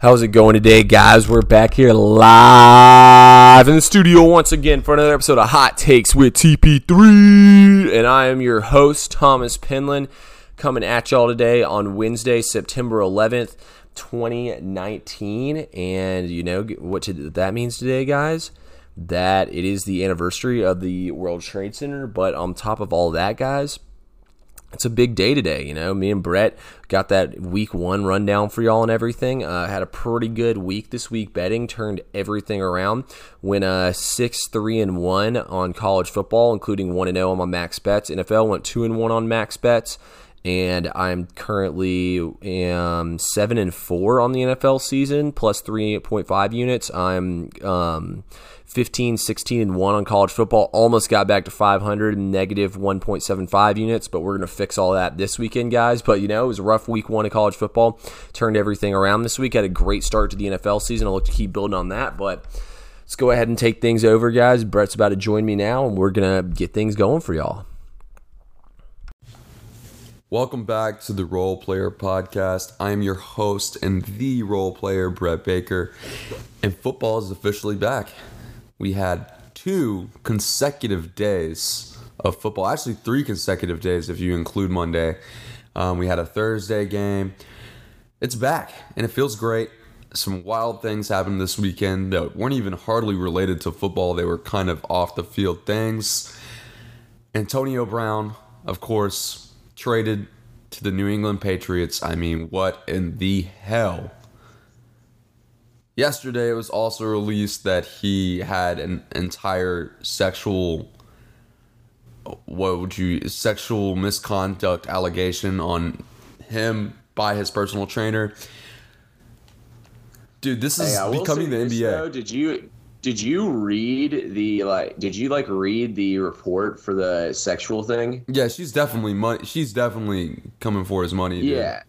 How's it going today, guys? We're back here live in the studio once again for another episode of Hot Takes with TP3. And I am your host, Thomas Penland, coming at y'all today on Wednesday, September 11th, 2019. And you know what that means today, guys? That it is the anniversary of the World Trade Center. But on top of all that, guys, it's a big day today. You know, me and Brett got that week one rundown for y'all and everything. Uh, had a pretty good week this week betting, turned everything around. Went uh, six three and one on college football, including one and zero oh on my max bets. NFL went two and one on max bets, and I'm currently um, seven and four on the NFL season, plus three point five units. I'm um, 15, 16, and 1 on college football. Almost got back to 500 negative 1.75 units, but we're going to fix all that this weekend, guys. But, you know, it was a rough week one of college football. Turned everything around this week. Had a great start to the NFL season. I'll look to keep building on that, but let's go ahead and take things over, guys. Brett's about to join me now, and we're going to get things going for y'all. Welcome back to the Role Player Podcast. I am your host and the role player, Brett Baker, and football is officially back we had two consecutive days of football. Actually, three consecutive days if you include Monday. Um, we had a Thursday game. It's back, and it feels great. Some wild things happened this weekend that weren't even hardly related to football. They were kind of off the field things. Antonio Brown, of course, traded to the New England Patriots. I mean, what in the hell Yesterday, it was also released that he had an entire sexual, what would you, sexual misconduct allegation on him by his personal trainer. Dude, this is hey, becoming the NBA. Though, did you did you read the like? Did you like read the report for the sexual thing? Yeah, she's definitely money. She's definitely coming for his money. Yeah,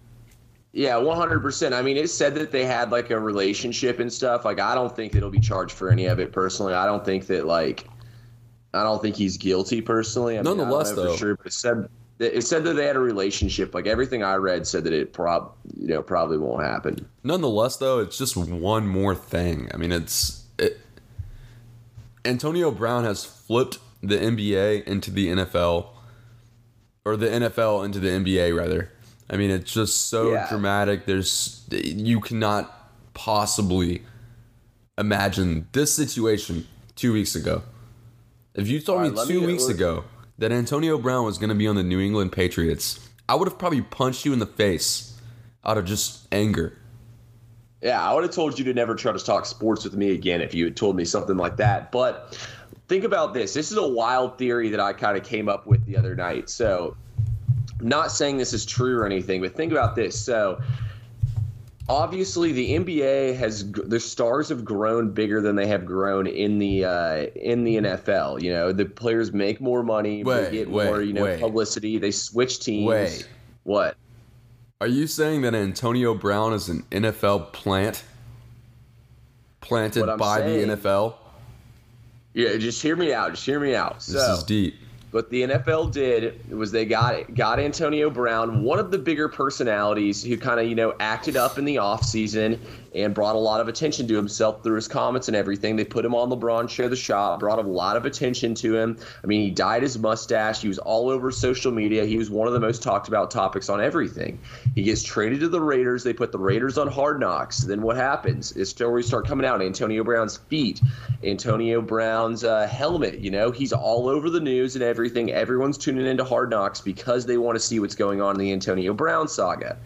yeah, one hundred percent. I mean, it said that they had like a relationship and stuff. Like, I don't think that he'll be charged for any of it personally. I don't think that like, I don't think he's guilty personally. I Nonetheless, mean, though, sure, but it said it said that they had a relationship. Like everything I read said that it prob you know probably won't happen. Nonetheless, though, it's just one more thing. I mean, it's it, Antonio Brown has flipped the NBA into the NFL, or the NFL into the NBA rather. I mean, it's just so yeah. dramatic. There's you cannot possibly imagine this situation two weeks ago. If you told right, me two me weeks ago that Antonio Brown was going to be on the New England Patriots, I would have probably punched you in the face out of just anger. Yeah, I would have told you to never try to talk sports with me again if you had told me something like that. But think about this. This is a wild theory that I kind of came up with the other night. So not saying this is true or anything, but think about this. So, obviously, the NBA has the stars have grown bigger than they have grown in the uh, in the NFL. You know, the players make more money, wait, they get wait, more you know wait. publicity. They switch teams. Wait, what? Are you saying that Antonio Brown is an NFL plant planted by saying, the NFL? Yeah, just hear me out. Just hear me out. This so, is deep. What the NFL did was they got got Antonio Brown, one of the bigger personalities who kind of you know acted up in the offseason and brought a lot of attention to himself through his comments and everything. They put him on LeBron Share the Shot, brought a lot of attention to him. I mean, he dyed his mustache. He was all over social media. He was one of the most talked about topics on everything. He gets traded to the Raiders. They put the Raiders on hard knocks. Then what happens? His stories start coming out. Antonio Brown's feet, Antonio Brown's uh, helmet. You know, he's all over the news and everything. Everyone's tuning into hard knocks because they want to see what's going on in the Antonio Brown saga.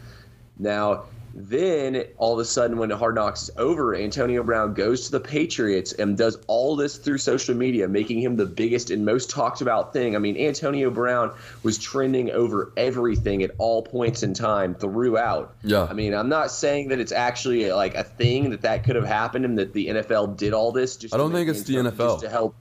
Now, then all of a sudden, when the Hard Knocks is over, Antonio Brown goes to the Patriots and does all this through social media, making him the biggest and most talked about thing. I mean, Antonio Brown was trending over everything at all points in time throughout. Yeah. I mean, I'm not saying that it's actually like a thing that that could have happened and that the NFL did all this. Just I don't think it's the NFL to help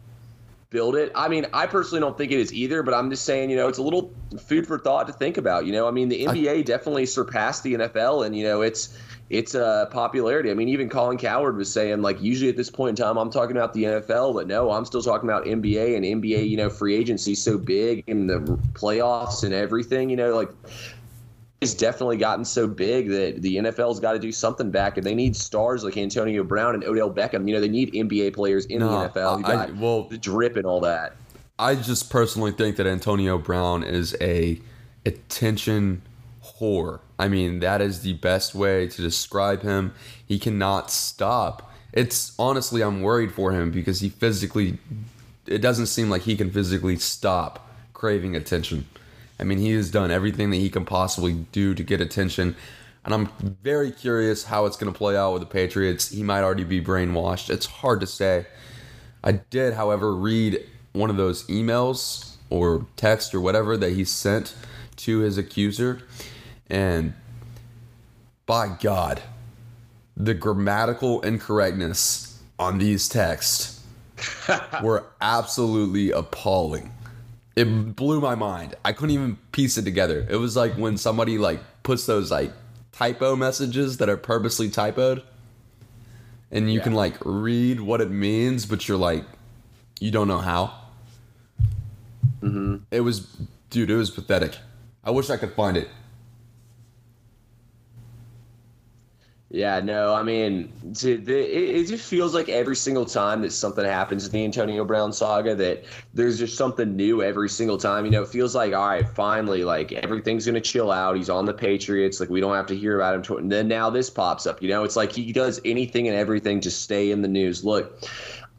build it. I mean, I personally don't think it is either, but I'm just saying, you know, it's a little food for thought to think about. You know, I mean, the NBA I, definitely surpassed the NFL, and you know, it's it's a uh, popularity. I mean, even Colin Cowherd was saying like, usually at this point in time, I'm talking about the NFL, but no, I'm still talking about NBA and NBA. You know, free agency so big and the playoffs and everything. You know, like has definitely gotten so big that the NFL's got to do something back, and they need stars like Antonio Brown and Odell Beckham. You know, they need NBA players in No, the NFL. I- well- the drip and all that. I just personally think that Antonio Brown is a attention whore. I mean, that is the best way to describe him. He cannot stop. It's honestly, I'm worried for him because he physically, it doesn't seem like he can physically stop craving attention. I mean, he has done everything that he can possibly do to get attention. And I'm very curious how it's going to play out with the Patriots. He might already be brainwashed. It's hard to say. I did, however, read one of those emails or text or whatever that he sent to his accuser. And by God, the grammatical incorrectness on these texts were absolutely appalling. It blew my mind. I couldn't even piece it together. It was like when somebody like puts those like typo messages that are purposely typoed and you Yeah. can like read what it means, but you're like, you don't know how. Mm-hmm. It was, dude, it was pathetic. I wish I could find it. Yeah, no, I mean, it, it just feels like every single time that something happens in the Antonio Brown saga, that there's just something new every single time. You know, it feels like, all right, finally, like everything's going to chill out. He's on the Patriots. Like, we don't have to hear about him. And then now this pops up. You know, it's like he does anything and everything to stay in the news. Look,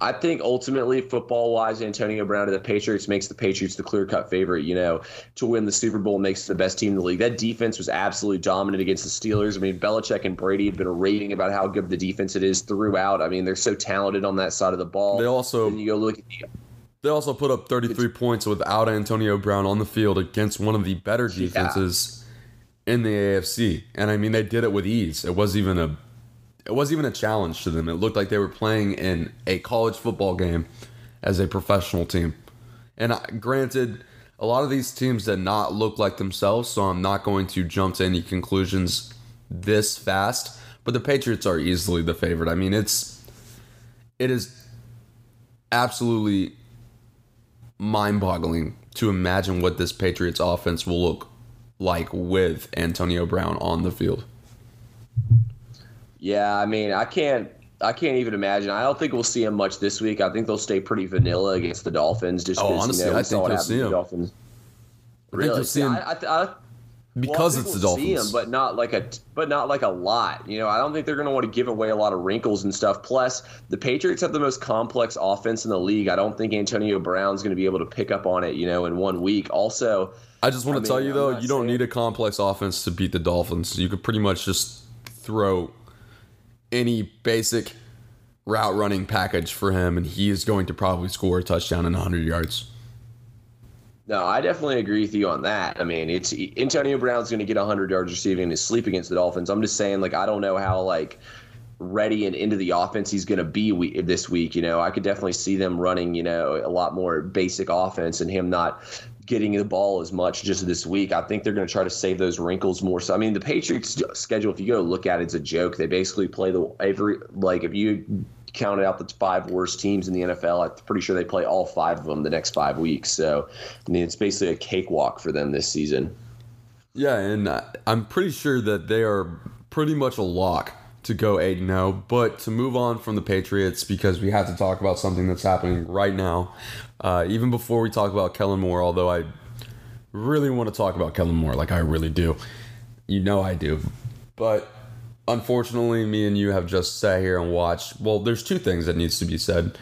I think ultimately, football wise, Antonio Brown to the Patriots makes the Patriots the clear cut favorite, you know, to win the Super Bowl, makes the best team in the league. That defense was absolutely dominant against the Steelers. I mean, Belichick and Brady had been raving about how good the defense it is throughout. I mean, they're so talented on that side of the ball. They also- you go look at the They also put up 33 points without Antonio Brown on the field against one of the better defenses in the AFC. And I mean, they did it with ease. It wasn't even a it wasn't even a challenge to them. It looked like they were playing in a college football game as a professional team. And I, granted, a lot of these teams did not look like themselves, so I'm not going to jump to any conclusions this fast. But the Patriots are easily the favorite. I mean, it's it is absolutely mind-boggling to imagine what this Patriots offense will look like with Antonio Brown on the field. Yeah, I mean, I can't. I can't even imagine. I don't think we'll see him much this week. I think they'll stay pretty vanilla against the Dolphins. Just Oh, honestly, you know, I think what you'll happened see to the him. Dolphins. I think Really? you'll see him I, I, I, because well, it's the we'll See Dolphins. him, but not like a, but not like a lot. You know, I don't think they're going to want to give away a lot of wrinkles and stuff. Plus, the Patriots have the most complex offense in the league. I don't think Antonio Brown's going to be able to pick up on it. You know, in one week. Also, I just want I to tell you I'm though, you don't need a complex offense to beat the Dolphins. You could pretty much just throw any basic route running package for him, and he is going to probably score a touchdown in 100 yards. No, I definitely agree with you on that. I mean, it's Antonio Brown's going to get 100 yards receiving in his sleep against the Dolphins. I'm just saying, like, I don't know how like ready and into the offense he's going to be we, this week. You know, I could definitely see them running, you know, a lot more basic offense and him not getting the ball as much just this week. I think they're going to try to save those wrinkles more. So, I mean, the Patriots schedule, if you go look at it, it's a joke. They basically play the every like if you counted out the five worst teams in the NFL, I'm pretty sure they play all five of them the next five weeks. So, I mean, it's basically a cakewalk for them this season. Yeah, and uh, I'm pretty sure that they are pretty much a lock to go 8 0. But to move on from the Patriots, because we have to talk about something that's happening right now, uh, even before we talk about Kellen Moore, although I really want to talk about Kellen Moore, like I really do. You know I do. But unfortunately, me and you have just sat here and watched. Well, there's two things that needs to be said.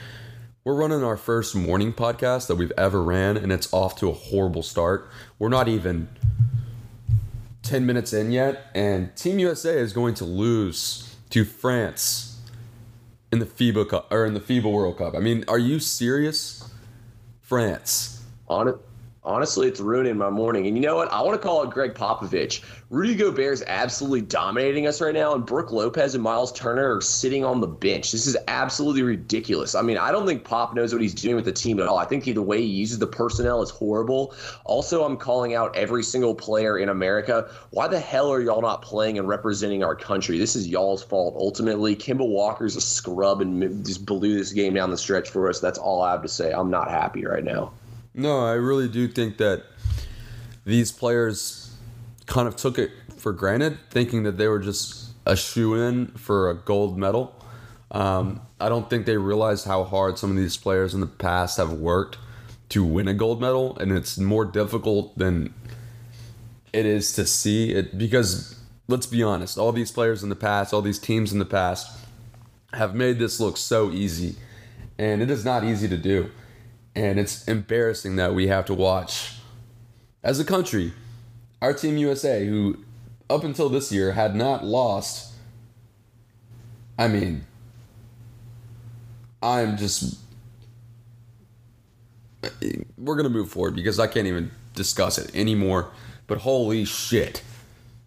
We're running our first morning podcast that we've ever ran, and it's off to a horrible start. We're not even 10 minutes in yet, and Team USA is going to lose to France in the FIBA Cup or in the FIBA World Cup. I mean, are you serious? France. On it. Honestly, it's ruining my morning. And you know what? I want to call it Gregg Popovich. Rudy Gobert's absolutely dominating us right now, and Brooke Lopez and Miles Turner are sitting on the bench. This is absolutely ridiculous. I mean, I don't think Pop knows what he's doing with the team at all. I think the way he uses the personnel is horrible. Also, I'm calling out every single player in America. Why the hell are y'all not playing and representing our country? This is y'all's fault. Ultimately, Kemba Walker's a scrub and just blew this game down the stretch for us. That's all I have to say. I'm not happy right now. No, I really do think that these players kind of took it for granted, thinking that they were just a shoe in for a gold medal. Um, I don't think they realized how hard some of these players in the past have worked to win a gold medal, and it's more difficult than it is to see it because let's be honest, all these players in the past, all these teams in the past have made this look so easy, and it is not easy to do. And it's embarrassing that we have to watch as a country our team USA, who up until this year had not lost. I mean, I'm just. We're going to move forward because I can't even discuss it anymore. But holy shit.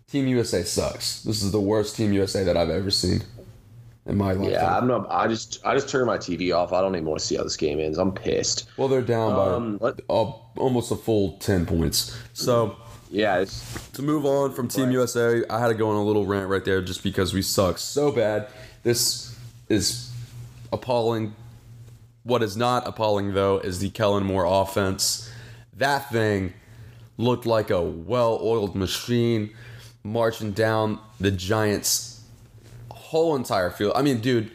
Team USA sucks. This is the worst Team USA that I've ever seen in my life. Yeah, I'm not. I just I just turned my TV off. I don't even want to see how this game ends. I'm pissed. Well, they're down Um, by uh, almost a full 10 points. So. Yeah, To move on from Team Right. USA, I had to go on a little rant right there just because we suck so bad. This is appalling. What is not appalling, though, is the Kellen Moore offense. That thing looked like a well oiled machine marching down the Giants' whole entire field. I mean, dude,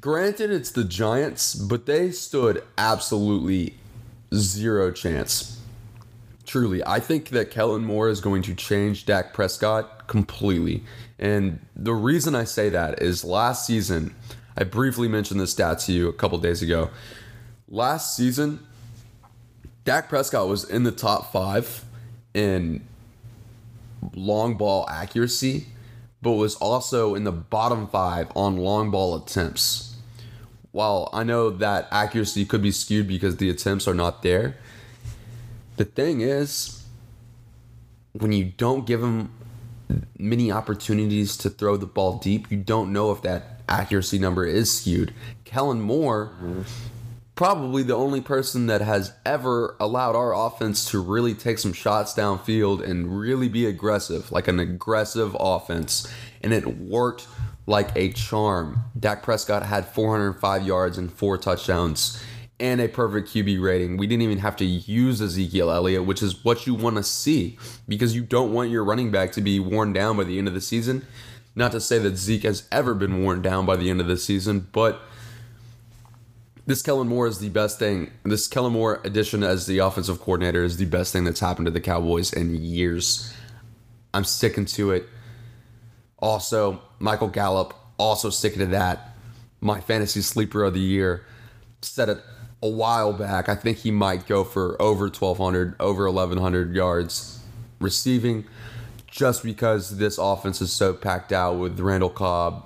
granted, it's the Giants, but they stood absolutely zero chance. Truly, I think that Kellen Moore is going to change Dak Prescott completely. And the reason I say that is last season, I briefly mentioned this stat to you a couple days ago. Last season, Dak Prescott was in the top five in long ball accuracy, but was also in the bottom five on long ball attempts. While I know that accuracy could be skewed because the attempts are not there, the thing is, when you don't give him many opportunities to throw the ball deep, you don't know if that accuracy number is skewed. Kellen Moore, mm-hmm. Probably the only person that has ever allowed our offense to really take some shots downfield and really be aggressive, like an aggressive offense. And it worked like a charm. Dak Prescott had 405 yards and four touchdowns and a perfect QB rating. We didn't even have to use Ezekiel Elliott, which is what you want to see because you don't want your running back to be worn down by the end of the season. Not to say that Zeke has ever been worn down by the end of the season, but this Kellen Moore is the best thing. This Kellen Moore addition as the offensive coordinator is the best thing that's happened to the Cowboys in years. I'm sticking to it. Also, Michael Gallup, also sticking to that. My fantasy sleeper of the year. Said it a while back. I think he might go for over 1,200, over 1,100 yards receiving just because this offense is so packed out with Randall Cobb,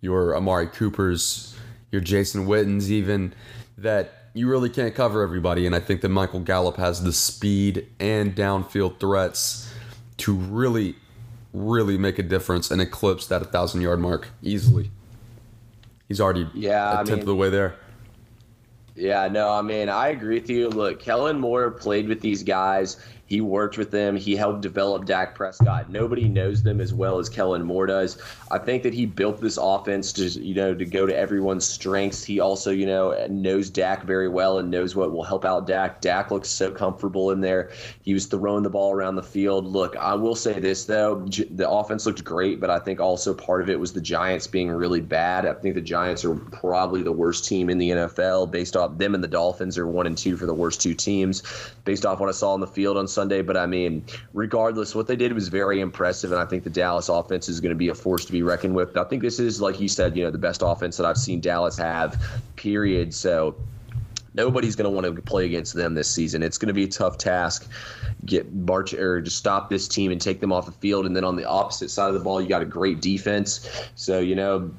your Amari Coopers, your Jason Wittens, even that you really can't cover everybody. And I think that Michael Gallup has the speed and downfield threats to really, really make a difference and eclipse that 1,000 yard mark easily. He's already Yeah, a I tenth mean- of the way there. Yeah, no, I mean, I agree with you. Look, Kellen Moore played with these guys. He worked with them. He helped develop Dak Prescott. Nobody knows them as well as Kellen Moore does. I think that he built this offense to, you know, to go to everyone's strengths. He also, you know, knows Dak very well and knows what will help out Dak. Dak looks so comfortable in there. He was throwing the ball around the field. Look, I will say this though, the offense looked great, but I think also part of it was the Giants being really bad. I think the Giants are probably the worst team in the NFL based off them and the Dolphins are one and two for the worst two teams based off what I saw on the field on Sunday. But I mean, regardless, what they did was very impressive, and I think the Dallas offense is going to be a force to be reckoned with. I think this is, like you said, you know, the best offense that I've seen Dallas have. Period. So nobody's going to want to play against them this season. It's going to be a tough task. Get march or to stop this team and take them off the field, and then on the opposite side of the ball, you got a great defense. So you know.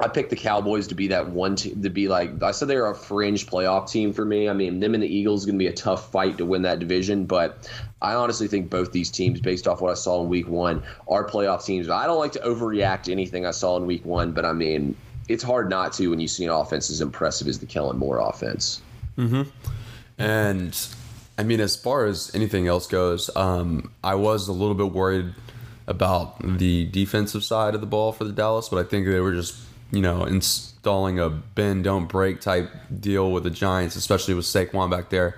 I picked the Cowboys to be that one team to be like I said they're a fringe playoff team for me. I mean, them and the Eagles going to be a tough fight to win that division, but I honestly think both these teams, based off what I saw in Week One, are playoff teams. I don't like to overreact to anything I saw in Week One, but I mean, it's hard not to when you see an offense as impressive as the Kellen Moore offense. And I mean, as far as anything else goes, um, I was a little bit worried about the defensive side of the ball for the Dallas, but I think they were just, you know, installing a bend don't break type deal with the Giants, especially with Saquon back there.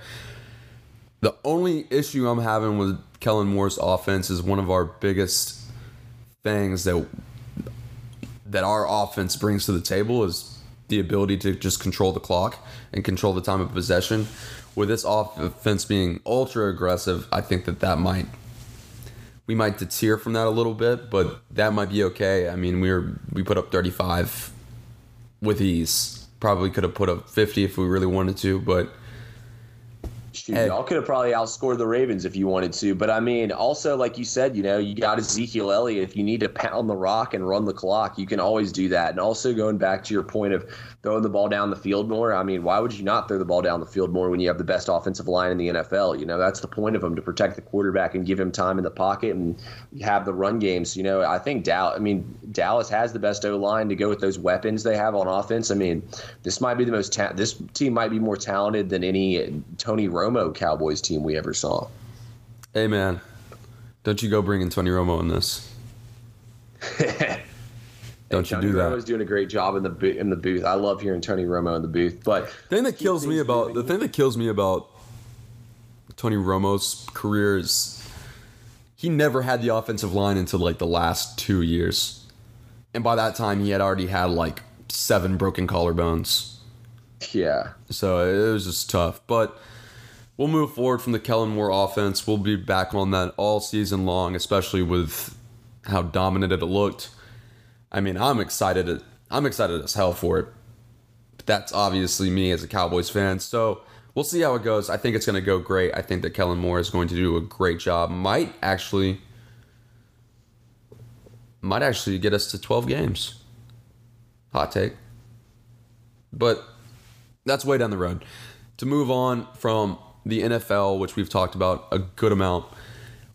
The only issue I'm having with Kellen Moore's offense is one of our biggest things that that our offense brings to the table is the ability to just control the clock and control the time of possession. With this offense being ultra aggressive, I think that that might we might deter from that a little bit, but that might be okay. I mean, we were we put up 35 with ease. Probably could have put up 50 if we really wanted to, but Shoot, y'all could have probably outscored the Ravens if you wanted to. But I mean, also, like you said, you know, you got Ezekiel Elliott. If you need to pound the rock and run the clock, you can always do that. And also, going back to your point of throwing the ball down the field more, I mean, why would you not throw the ball down the field more when you have the best offensive line in the NFL? You know, that's the point of them to protect the quarterback and give him time in the pocket and have the run games. You know, I think Dallas, I mean, Dallas has the best O line to go with those weapons they have on offense. I mean, this might be the most, ta- this team might be more talented than any Tony Romo Cowboys team we ever saw. Hey, man, don't you go bringing Tony Romo in this. Don't you do that? Romo's doing a great job in the in the booth. I love hearing Tony Romo in the booth. But the thing that kills me about the thing that kills me about Tony Romo's career is he never had the offensive line until like the last two years, and by that time he had already had like seven broken collarbones. Yeah. So it was just tough, but. We'll move forward from the Kellen Moore offense. We'll be back on that all season long, especially with how dominant it looked I mean, I'm excited. I'm excited as hell for it. But that's obviously me as a Cowboys fan. So we'll see how it goes. I think it's going to go great. I think that Kellen Moore is going to do a great job. Might actually, might actually get us to 12 games. Hot take. But that's way down the road. To move on from the NFL, which we've talked about a good amount,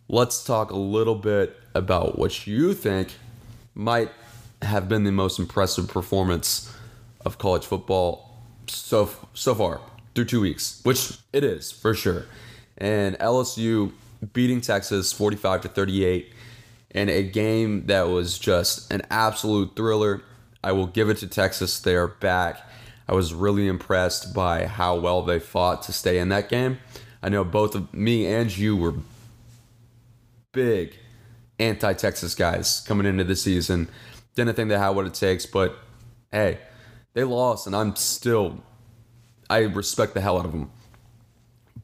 let's talk a little bit about what you think might have been the most impressive performance of college football so so far through two weeks, which it is for sure. And LSU beating Texas 45 to 38 in a game that was just an absolute thriller. I will give it to Texas. They are back. I was really impressed by how well they fought to stay in that game. I know both of me and you were big anti Texas guys coming into the season. Didn't think they had what it takes, but hey, they lost, and I'm still, I respect the hell out of them.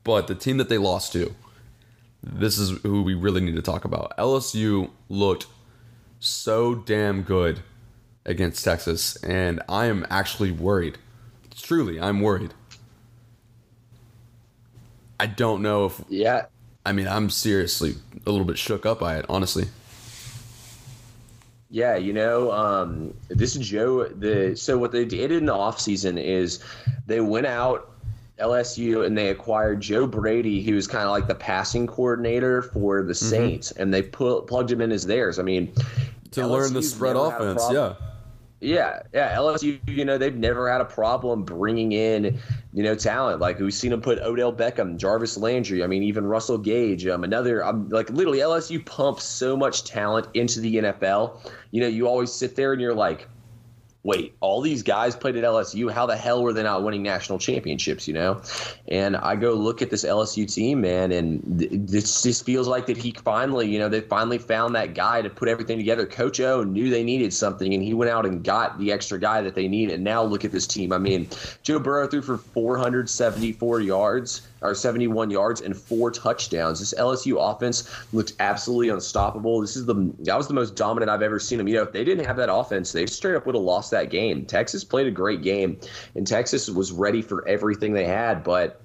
But the team that they lost to, this is who we really need to talk about. LSU looked so damn good against Texas, and I am actually worried. Truly, I'm worried. I don't know if. Yeah. I mean, I'm seriously a little bit shook up by it, honestly. Yeah, you know, um, this Joe. The so what they did in the offseason is they went out LSU and they acquired Joe Brady, who was kind of like the passing coordinator for the mm-hmm. Saints, and they put plugged him in as theirs. I mean, to LSU's learn the spread offense, yeah. Yeah, yeah. LSU, you know, they've never had a problem bringing in, you know, talent. Like we've seen them put Odell Beckham, Jarvis Landry. I mean, even Russell Gage. Um, another. Um, like literally, LSU pumps so much talent into the NFL. You know, you always sit there and you're like, wait, all these guys played at LSU. How the hell were they not winning national championships? You know, and I go look at this LSU team, man, and this just feels like that he finally, you know, they finally found that guy to put everything together. Coach O knew they needed something, and he went out and got the extra guy that they needed. And now look at this team. I mean, Joe Burrow threw for 474 yards or 71 yards and four touchdowns. This LSU offense looked absolutely unstoppable. This is the that was the most dominant I've ever seen them. You know, if they didn't have that offense, they straight up would have lost that game. Texas played a great game, and Texas was ready for everything they had, but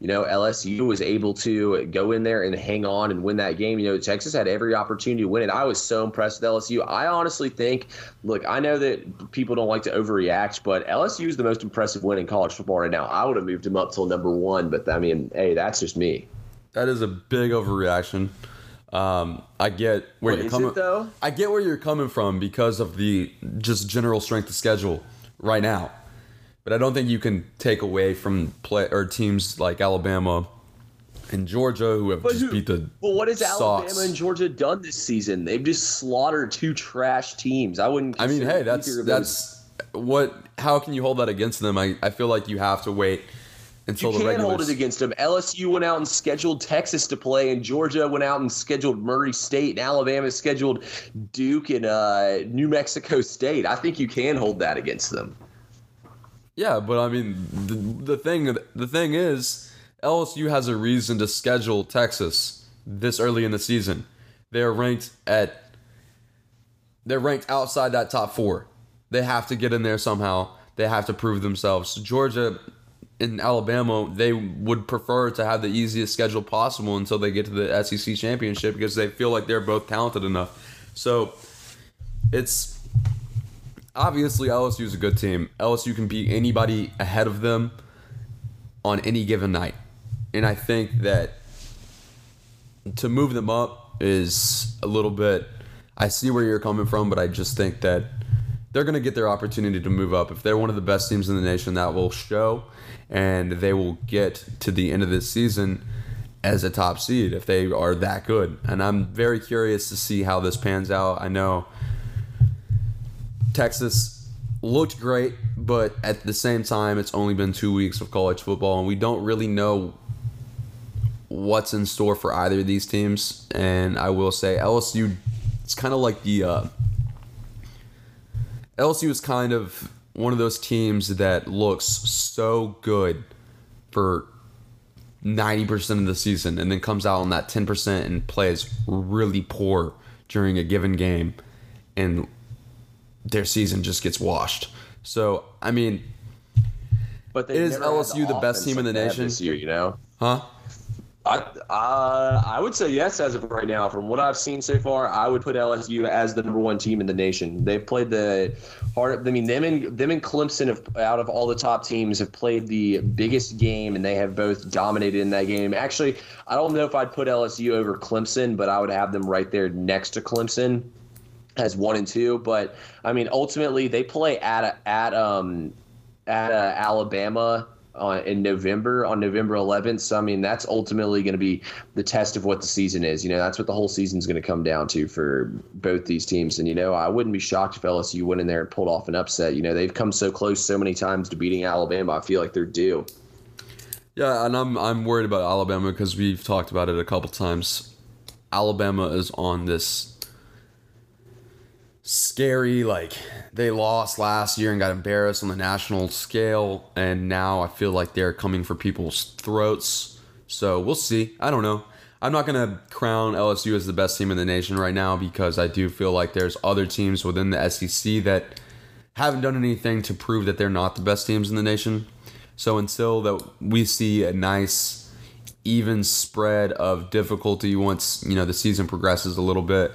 you know, LSU was able to go in there and hang on and win that game. You know, Texas had every opportunity to win it. I was so impressed with LSU. I honestly think, look, I know that people don't like to overreact, but LSU is the most impressive win in college football right now. I would have moved him up till number one, but I mean, hey, that's just me. That is a big overreaction. Um, I get where what you're coming. though? I get where you're coming from because of the just general strength of schedule right now. But I don't think you can take away from play or teams like Alabama and Georgia who have but just who, beat the. Well, what has socks. Alabama and Georgia done this season? They've just slaughtered two trash teams. I wouldn't. I mean, hey, that's that's what. How can you hold that against them? I, I feel like you have to wait until you the can't hold it against them. LSU went out and scheduled Texas to play, and Georgia went out and scheduled Murray State, and Alabama scheduled Duke and uh, New Mexico State. I think you can hold that against them. Yeah, but I mean, the, the thing the thing is, LSU has a reason to schedule Texas this early in the season. They are ranked at they're ranked outside that top four. They have to get in there somehow. They have to prove themselves. Georgia and Alabama, they would prefer to have the easiest schedule possible until they get to the SEC championship because they feel like they're both talented enough. So it's obviously LSU is a good team. LSU can beat anybody ahead of them on any given night. And I think that to move them up is a little bit I see where you're coming from, but I just think that they're going to get their opportunity to move up. If they're one of the best teams in the nation, that will show, and they will get to the end of this season as a top seed if they are that good. And I'm very curious to see how this pans out. I know Texas looked great, but at the same time, it's only been two weeks of college football, and we don't really know what's in store for either of these teams. And I will say, LSU, it's kind of like the uh, LSU is kind of one of those teams that looks so good for 90% of the season and then comes out on that 10% and plays really poor during a given game and their season just gets washed. So, I mean, But Is LSU the best team in the like they have nation? this year? You know, huh? I uh, I would say yes as of right now. From what I've seen so far, I would put LSU as the number one team in the nation. They've played the hard. I mean, them and them and Clemson have out of all the top teams have played the biggest game, and they have both dominated in that game. Actually, I don't know if I'd put LSU over Clemson, but I would have them right there next to Clemson as one and two. But I mean, ultimately, they play at at um at uh, Alabama uh, in November on November 11th. So I mean, that's ultimately going to be the test of what the season is. You know, that's what the whole season's going to come down to for both these teams. And you know, I wouldn't be shocked if LSU went in there and pulled off an upset. You know, they've come so close so many times to beating Alabama. I feel like they're due. Yeah, and I'm I'm worried about Alabama because we've talked about it a couple times. Alabama is on this scary like they lost last year and got embarrassed on the national scale and now I feel like they're coming for people's throats. So we'll see. I don't know. I'm not to crown LSU as the best team in the nation right now because I do feel like there's other teams within the SEC that haven't done anything to prove that they're not the best teams in the nation. So until that we see a nice even spread of difficulty once, you know, the season progresses a little bit,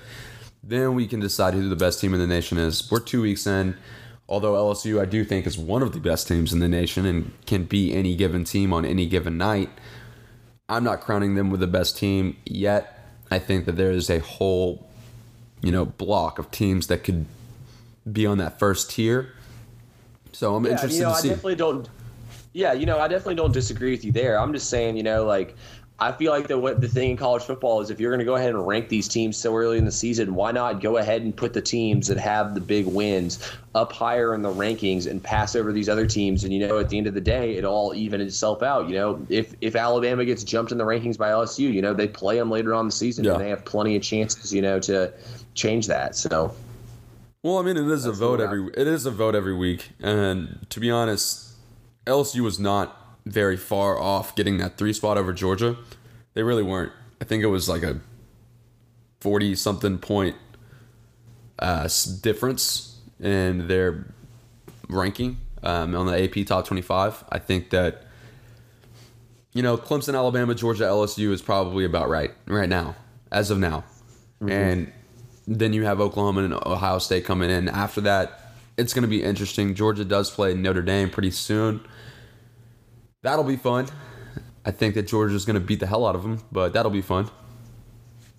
then we can decide who the best team in the nation is. We're 2 weeks in. Although LSU I do think is one of the best teams in the nation and can beat any given team on any given night. I'm not crowning them with the best team yet. I think that there is a whole, you know, block of teams that could be on that first tier. So I'm Yeah, interested you know, to I definitely don't. Yeah, you know, I definitely don't disagree with you there. I'm just saying, you know, like I feel like the what the thing in college football is if you're going to go ahead and rank these teams so early in the season, why not go ahead and put the teams that have the big wins up higher in the rankings and pass over these other teams? And you know, at the end of the day, it all even itself out. You know, if if Alabama gets jumped in the rankings by LSU, you know, they play them later on the season Yeah. and they have plenty of chances, you know, to change that. So. Well, I mean, it is a vote every. It is a vote every week, and to be honest, LSU was not very far off getting that three spot over Georgia. They really weren't. I think it was like a forty something point uh, difference in their ranking um, on the AP top twenty five. I think that you know Clemson, Alabama, Georgia, LSU is probably about right right now, as of now, and then you have Oklahoma and Ohio State coming in. After that, it's going to be interesting. Georgia does play Notre Dame pretty soon. That'll be fun. I think that Georgia's going to beat the hell out of them, but that'll be fun.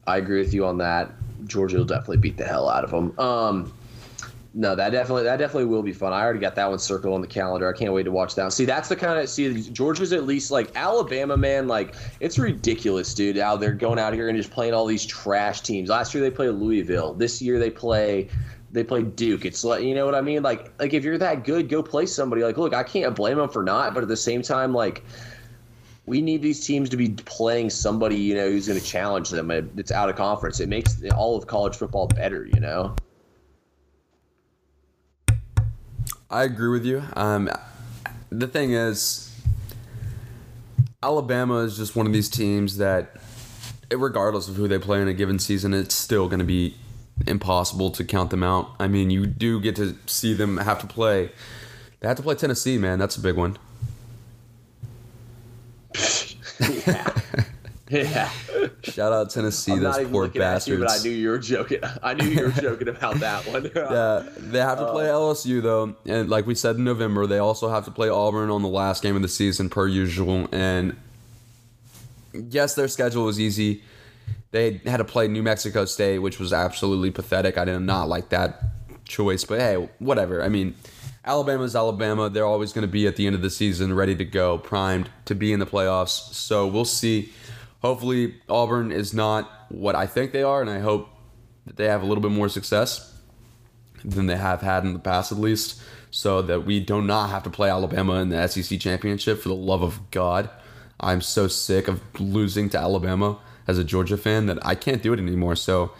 I agree with you on that. Georgia will definitely beat the hell out of them. Um, no, that definitely that definitely will be fun. I already got that one circled on the calendar. I can't wait to watch that. See, that's the kind of see Georgia's at least like Alabama, man. Like it's ridiculous, dude. How they're going out here and just playing all these trash teams. Last year they played Louisville. This year they play they play Duke. It's like you know what I mean. Like like if you're that good, go play somebody. Like look, I can't blame them for not, but at the same time, like we need these teams to be playing somebody you know who's going to challenge them. It's out of conference. It makes all of college football better. You know. I agree with you. Um, the thing is, Alabama is just one of these teams that, regardless of who they play in a given season, it's still going to be impossible to count them out. I mean, you do get to see them have to play. They have to play Tennessee, man. That's a big one. yeah. Yeah. Shout out Tennessee, I'm those poor bastards. you, but I knew you were joking. I knew you were joking about that one. yeah, they have to play oh. LSU though, and like we said in November, they also have to play Auburn on the last game of the season per usual. And yes, their schedule was easy. They had to play New Mexico State, which was absolutely pathetic. I did not like that choice, but hey, whatever. I mean, Alabama's Alabama. They're always going to be at the end of the season ready to go, primed to be in the playoffs. So we'll see. Hopefully, Auburn is not what I think they are, and I hope that they have a little bit more success than they have had in the past, at least, so that we do not have to play Alabama in the SEC championship. For the love of God, I'm so sick of losing to Alabama as a Georgia fan that I can't do it anymore. So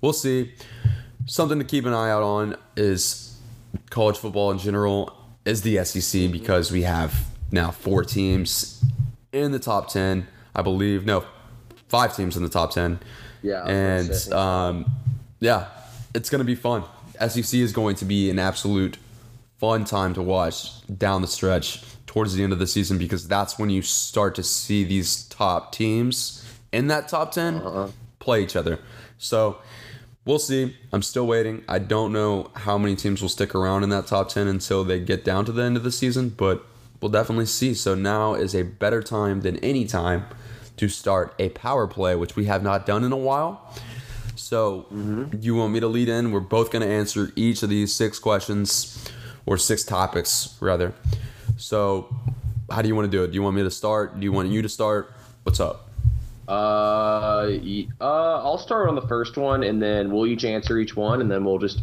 we'll see. Something to keep an eye out on is college football in general is the SEC because we have now four teams in the top 10, I believe. No, five teams in the top 10. Yeah, I was gonna And um, yeah, it's going to be fun. SEC is going to be an absolute fun time to watch down the stretch towards the end of the season because that's when you start to see these top teams in that top 10 Uh-huh. play each other. So we'll see. I'm still waiting. I don't know how many teams will stick around in that top 10 until they get down to the end of the season, but we'll definitely see. So now is a better time than any time to start a power play, which we have not done in a while. So, you want me to lead in? We're both going to answer each of these six questions or six topics, rather. So, how do you want to do it? Do you want me to start? Do you want you to start? What's up? Uh, uh, I'll start on the first one, and then we'll each answer each one, and then we'll just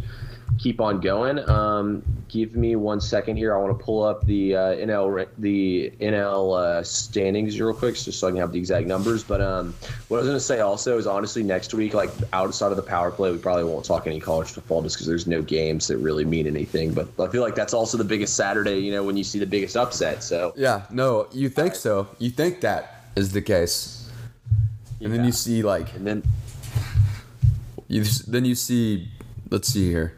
keep on going. Um, give me one second here. I want to pull up the uh, NL the NL uh, standings real quick, just so I can have the exact numbers. But um, what I was going to say also is honestly next week, like outside of the power play, we probably won't talk any college football just because there's no games that really mean anything. But I feel like that's also the biggest Saturday, you know, when you see the biggest upset. So Yeah, no, you think so. You think that is the case. And then you see like and then you then you see let's see here.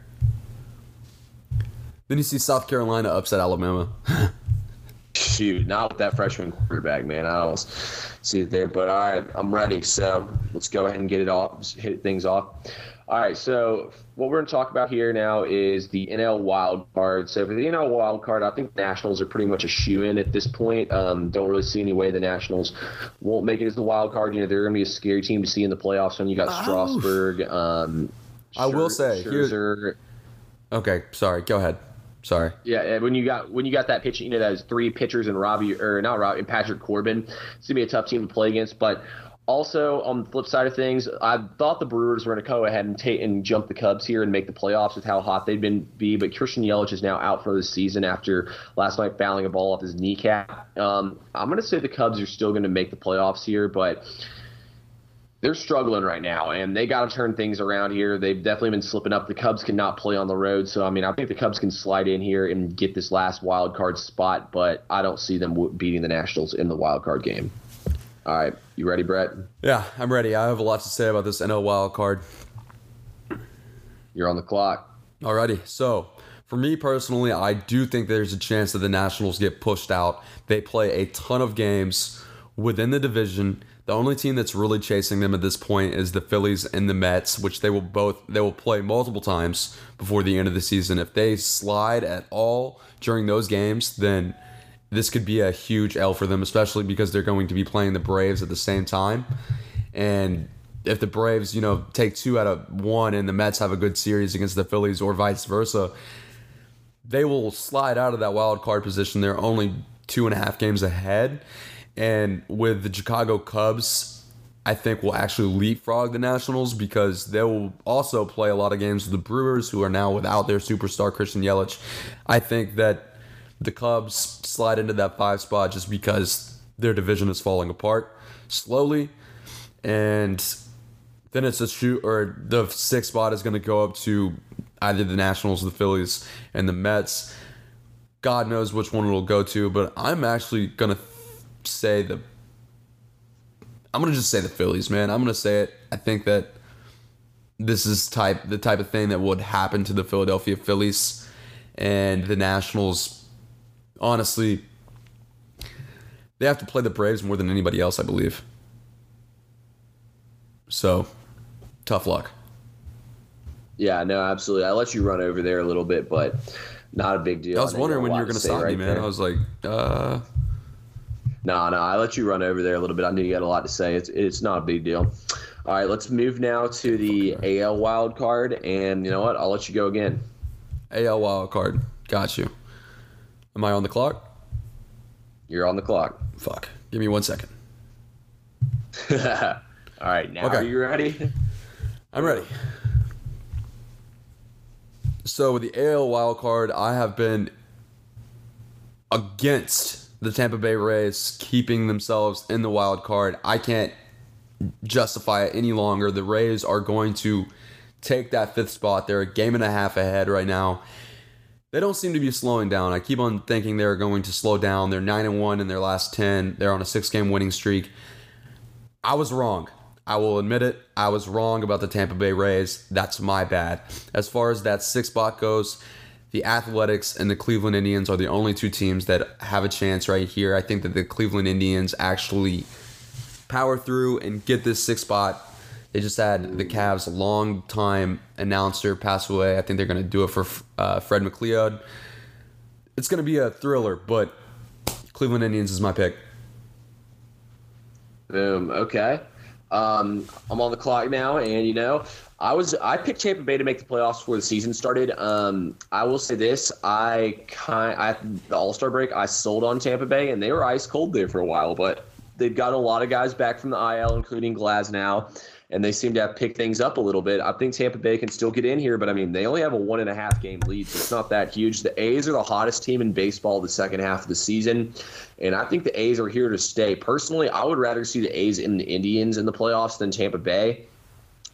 Then you see South Carolina upset Alabama. Shoot, not with that freshman quarterback, man. I don't see it there. But all right, I'm ready. So let's go ahead and get it off, hit things off. All right, so what we're going to talk about here now is the NL wild card. So for the NL wild card, I think the Nationals are pretty much a shoe in at this point. Um, don't really see any way the Nationals won't make it as the wild card. You know, they're going to be a scary team to see in the playoffs when you got Strasburg. Um, I will Scher- say, here- Scherzer, Okay, sorry. Go ahead. Sorry. yeah, when you got when you got that pitch, you know those three pitchers and Robbie or not Robbie and Patrick Corbin, it's gonna be a tough team to play against. But also on the flip side of things, I thought the Brewers were gonna go ahead and take and jump the Cubs here and make the playoffs with how hot they've been be. But Christian Yelich is now out for the season after last night fouling a ball off his kneecap. Um, I'm gonna say the Cubs are still gonna make the playoffs here, but they're struggling right now, and they got to turn things around here. They've definitely been slipping up. The Cubs cannot play on the road, so I mean, I think the Cubs can slide in here and get this last wild card spot, but I don't see them beating the Nationals in the wild card game. All right, you ready, Brett? Yeah, I'm ready. I have a lot to say about this NL wild card. You're on the clock. Alrighty, so for me personally, I do think there's a chance that the Nationals get pushed out. They play a ton of games within the division. The only team that's really chasing them at this point is the Phillies and the Mets, which they will both they will play multiple times before the end of the season. If they slide at all during those games, then this could be a huge L for them, especially because they're going to be playing the Braves at the same time. And if the Braves, you know, take two out of one and the Mets have a good series against the Phillies or vice versa, they will slide out of that wild card position. They're only two and a half games ahead. And with the Chicago Cubs, I think will actually leapfrog the Nationals because they will also play a lot of games with the Brewers, who are now without their superstar Christian Yelich. I think that the Cubs slide into that five spot just because their division is falling apart slowly, and then it's a shoot or the sixth spot is going to go up to either the Nationals, the Phillies, and the Mets. God knows which one it'll go to, but I'm actually going to say the. I'm going to just say the Phillies, man. I'm going to say it. I think that this is type the type of thing that would happen to the Philadelphia Phillies and the Nationals. Honestly, they have to play the Braves more than anybody else, I believe. So, tough luck. Yeah, no, absolutely. I let you run over there a little bit, but not a big deal. I was know wondering when you were going to stop me, man. there. I was like, uh, No, no, I let you run over there a little bit. I knew you had a lot to say. It's it's not a big deal. All right, let's move now to the AL wild card, and you know what? I'll let you go again. AL wild card. Got you. Am I on the clock? You're on the clock. Fuck. Give me one second. All right, now Okay. are you ready? I'm ready. So with the AL wild card, I have been against the Tampa Bay Rays keeping themselves in the wild card. I can't justify it any longer. The Rays are going to take that fifth spot. They're a game and a half ahead right now. They don't seem to be slowing down. I keep on thinking they're going to slow down. They're 9 and 1 in their last 10. They're on a 6-game winning streak. I was wrong. I will admit it. I was wrong about the Tampa Bay Rays. That's my bad. As far as that six spot goes, the Athletics and the Cleveland Indians are the only two teams that have a chance right here. I think that the Cleveland Indians actually power through and get this six spot. They just had the Cavs' long-time announcer pass away. I think they're going to do it for uh, Fred McLeod. It's going to be a thriller, but Cleveland Indians is my pick. Boom. Okay. Um, I'm on the clock now, and you know, I was I picked Tampa Bay to make the playoffs before the season started. Um, I will say this: I kind I the All Star break, I sold on Tampa Bay, and they were ice cold there for a while, but they've got a lot of guys back from the IL, including Glaz now. And they seem to have picked things up a little bit. I think Tampa Bay can still get in here, but I mean, they only have a one and a half game lead, so it's not that huge. The A's are the hottest team in baseball the second half of the season. And I think the A's are here to stay. Personally, I would rather see the A's and the Indians in the playoffs than Tampa Bay.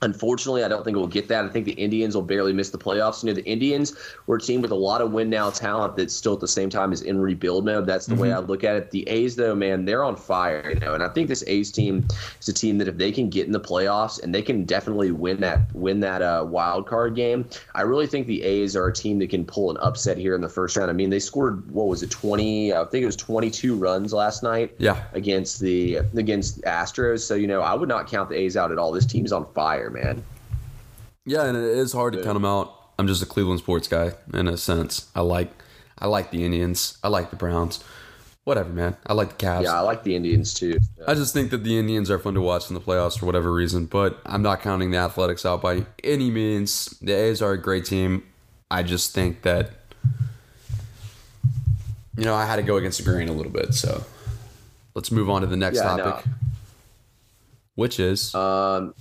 Unfortunately, I don't think we'll get that. I think the Indians will barely miss the playoffs. You know, the Indians were a team with a lot of win now talent that's still at the same time is in rebuild mode. That's the way I look at it. The A's, though, man, they're on fire. You know, and I think this A's team is a team that if they can get in the playoffs and they can definitely win that win that uh, wild card game, I really think the A's are a team that can pull an upset here in the first round. I mean, they scored what was it, twenty? I think it was twenty-two runs last night Yeah. against the against Astros. So you know, I would not count the A's out at all. This team's on fire, man. Yeah, and it is hard to count them out. I'm just a Cleveland sports guy in a sense. I like, I like the Indians. I like the Browns. Whatever, man. I like the Cavs. Yeah, I like the Indians too. I just think that the Indians are fun to watch in the playoffs for whatever reason. But I'm not counting the Athletics out by any means. The A's are a great team. I just think that, you know, I had to go against the grain a little bit. So let's move on to the next Yeah, topic, which is Um,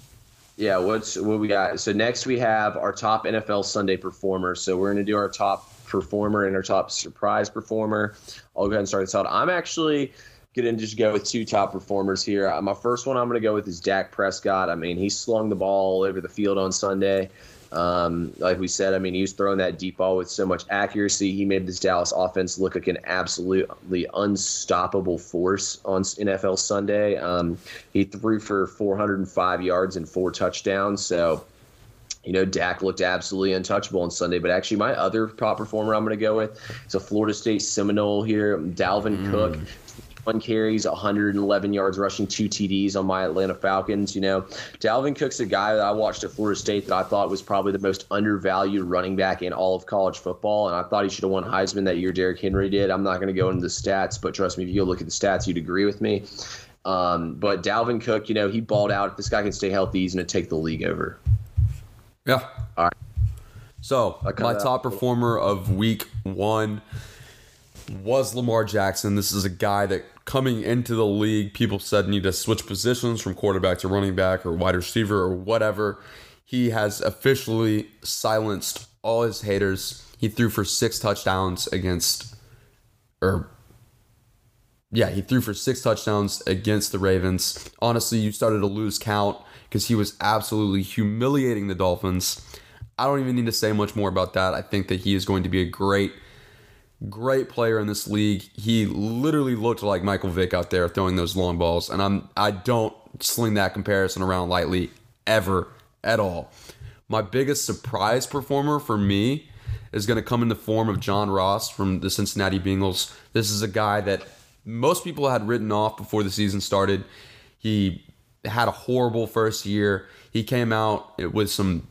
yeah, what's what we got? So next we have our top NFL Sunday performer. So we're gonna do our top performer and our top surprise performer. I'll go ahead and start this out. I'm actually gonna just go with two top performers here. My first one I'm gonna go with is Dak Prescott. I mean, he slung the ball all over the field on Sunday. Um, like we said, I mean, he was throwing that deep ball with so much accuracy. He made this Dallas offense look like an absolutely unstoppable force on NFL Sunday. Um, he threw for 405 yards and four touchdowns. So, you know, Dak looked absolutely untouchable on Sunday. But actually, my other top performer I'm going to go with is a Florida State Seminole here, Dalvin Cook. One carries, 111 yards rushing, two TDs on my Atlanta Falcons. You know, Dalvin Cook's a guy that I watched at Florida State that I thought was probably the most undervalued running back in all of college football, and I thought he should have won Heisman that year. Derrick Henry did. I'm not going to go into the stats, but trust me, if you look at the stats, you'd agree with me. Um, but Dalvin Cook, you know, he balled out. If this guy can stay healthy, he's going to take the league over. Yeah. All right. So my top performer of week one was Lamar Jackson. This is a guy that coming into the league, people said need to switch positions from quarterback to running back or wide receiver or whatever. He has officially silenced all his haters. He threw for six touchdowns against or yeah, he threw for six touchdowns against the Ravens. Honestly, you started to lose count because he was absolutely humiliating the Dolphins. I don't even need to say much more about that. I think that he is going to be a great, great player in this league. He literally looked like Michael Vick out there throwing those long balls, and I'm I don't sling that comparison around lightly ever at all. My biggest surprise performer for me is going to come in the form of John Ross from the Cincinnati Bengals. This is a guy that most people had written off before the season started. He had a horrible first year. He came out with some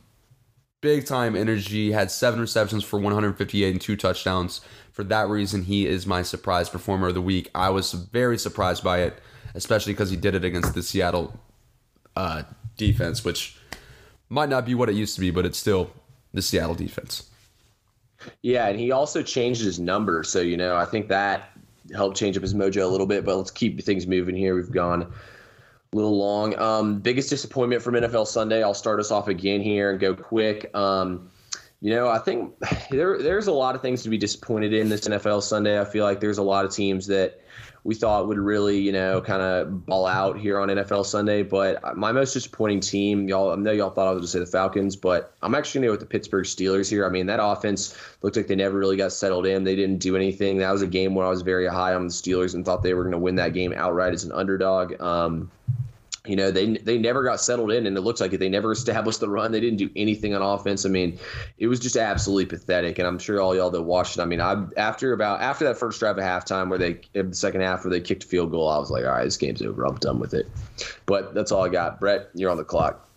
big time energy, had seven receptions for 158 and two touchdowns. For that reason, he is my surprise performer of the week. I was very surprised by it, especially because he did it against the Seattle uh, defense, which might not be what it used to be, but it's still the Seattle defense. Yeah, and he also changed his number, so you know I think that helped change up his mojo a little bit. But let's keep things moving here. We've gone a little long. Um, biggest disappointment from NFL Sunday. I'll start us off again here and go quick. Um, you know, I think there there's a lot of things to be disappointed in this NFL Sunday. I feel like there's a lot of teams that we thought would really, you know, kind of ball out here on NFL Sunday. But my most disappointing team, y'all, I know y'all thought I was going to say the Falcons, but I'm actually going to go with the Pittsburgh Steelers here. I mean, that offense looked like they never really got settled in. They didn't do anything. That was a game where I was very high on the Steelers and thought they were going to win that game outright as an underdog. Um, you know they they never got settled in and it looks like they never established the run. They didn't do anything on offense. I mean it was just absolutely pathetic and i'm sure all y'all that watched it i mean i after about after that first drive at halftime where they the second half where they kicked a field goal i was like all right this game's over. I'm done with it. But that's all i got. Brett you're on the clock.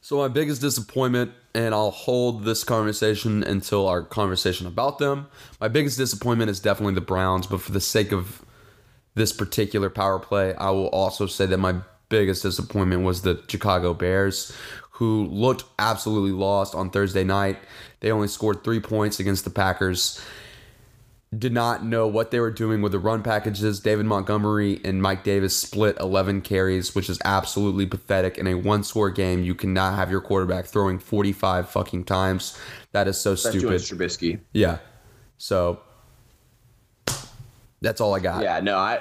So my biggest disappointment and i'll hold this conversation until our conversation about them. My biggest disappointment is definitely the browns but for the sake of this particular power play i will also say that my biggest disappointment was the Chicago Bears, who looked absolutely lost on Thursday night. They only scored three points against the Packers. Did not know what they were doing with the run packages. David Montgomery and Mike Davis split 11 carries, which is absolutely pathetic. In a one score game, you cannot have your quarterback throwing 45 fucking times. That is so That's stupid. Trubisky. Yeah. So that's all I got. Yeah, no, I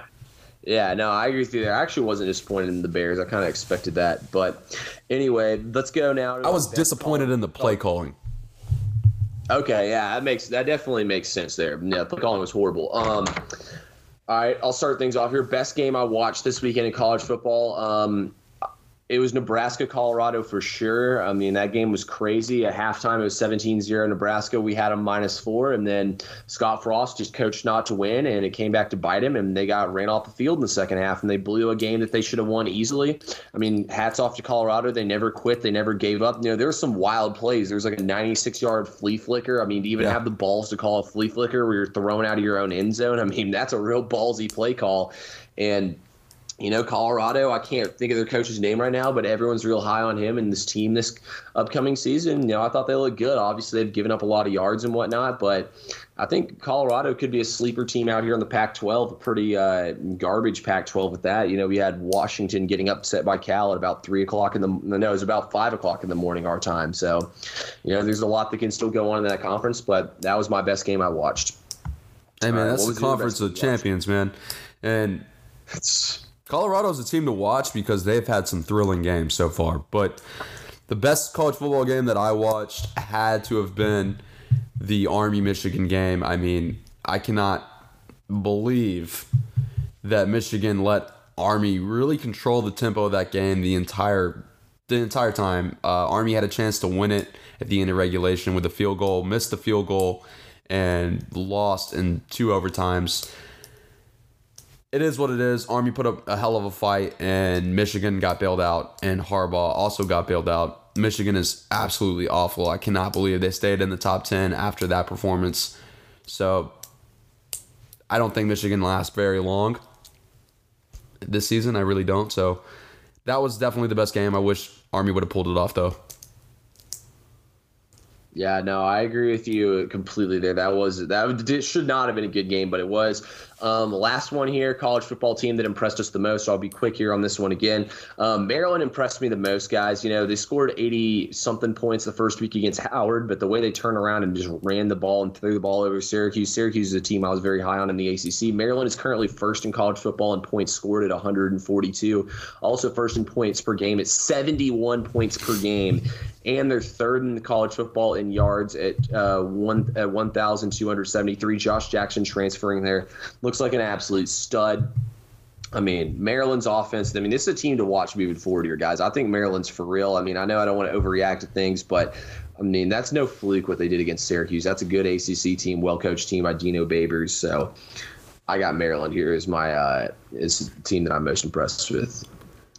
yeah, no, I agree with you there. I actually wasn't disappointed in the Bears. I kind of expected that. But anyway, let's go now. I was disappointed in the play calling. Okay, yeah, that makes that definitely makes sense there. Yeah, play calling was horrible. Um, all right, I'll start things off here. Best game I watched this weekend in college football. Um, it was Nebraska Colorado for sure. I mean, that game was crazy. At halftime, it was 17 0 Nebraska. We had a minus four, and then Scott Frost just coached not to win, and it came back to bite him, and they got ran off the field in the second half, and they blew a game that they should have won easily. I mean, hats off to Colorado. They never quit, they never gave up. You know, there were some wild plays. There was like a 96 yard flea flicker. I mean, to even yeah. have the balls to call a flea flicker where you're throwing out of your own end zone, I mean, that's a real ballsy play call. And you know, Colorado, I can't think of their coach's name right now, but everyone's real high on him and this team this upcoming season. You know, I thought they looked good. Obviously, they've given up a lot of yards and whatnot, but I think Colorado could be a sleeper team out here in the Pac 12, a pretty uh, garbage Pac 12 with that. You know, we had Washington getting upset by Cal at about 3 o'clock in the no, it was about 5 o'clock in the morning our time. So, you know, there's a lot that can still go on in that conference, but that was my best game I watched. Hey, man, that's the conference of champions, man. And. It's Colorado's a team to watch because they've had some thrilling games so far. But the best college football game that I watched had to have been the Army Michigan game. I mean, I cannot believe that Michigan let Army really control the tempo of that game the entire the entire time. Uh, Army had a chance to win it at the end of regulation with a field goal, missed the field goal, and lost in two overtimes it is what it is. Army put up a hell of a fight, and Michigan got bailed out, and Harbaugh also got bailed out. Michigan is absolutely awful. I cannot believe they stayed in the top 10 after that performance. So I don't think Michigan lasts very long this season. I really don't. So that was definitely the best game. I wish Army would have pulled it off, though. Yeah, no, I agree with you completely there. That was that should not have been a good game, but it was. Um, last one here, college football team that impressed us the most. So I'll be quick here on this one again. Um, Maryland impressed me the most, guys. You know, they scored 80 something points the first week against Howard, but the way they turned around and just ran the ball and threw the ball over Syracuse. Syracuse is a team I was very high on in the ACC. Maryland is currently first in college football in points scored at 142. Also first in points per game at 71 points per game and they're third in the college football in yards at uh, one at 1,273. Josh Jackson transferring there looks like an absolute stud. I mean, Maryland's offense. I mean, this is a team to watch moving forward here, guys. I think Maryland's for real. I mean, I know I don't want to overreact to things, but I mean, that's no fluke what they did against Syracuse. That's a good ACC team, well coached team by Dino Babers. So I got Maryland here as my uh, is the team that I'm most impressed with.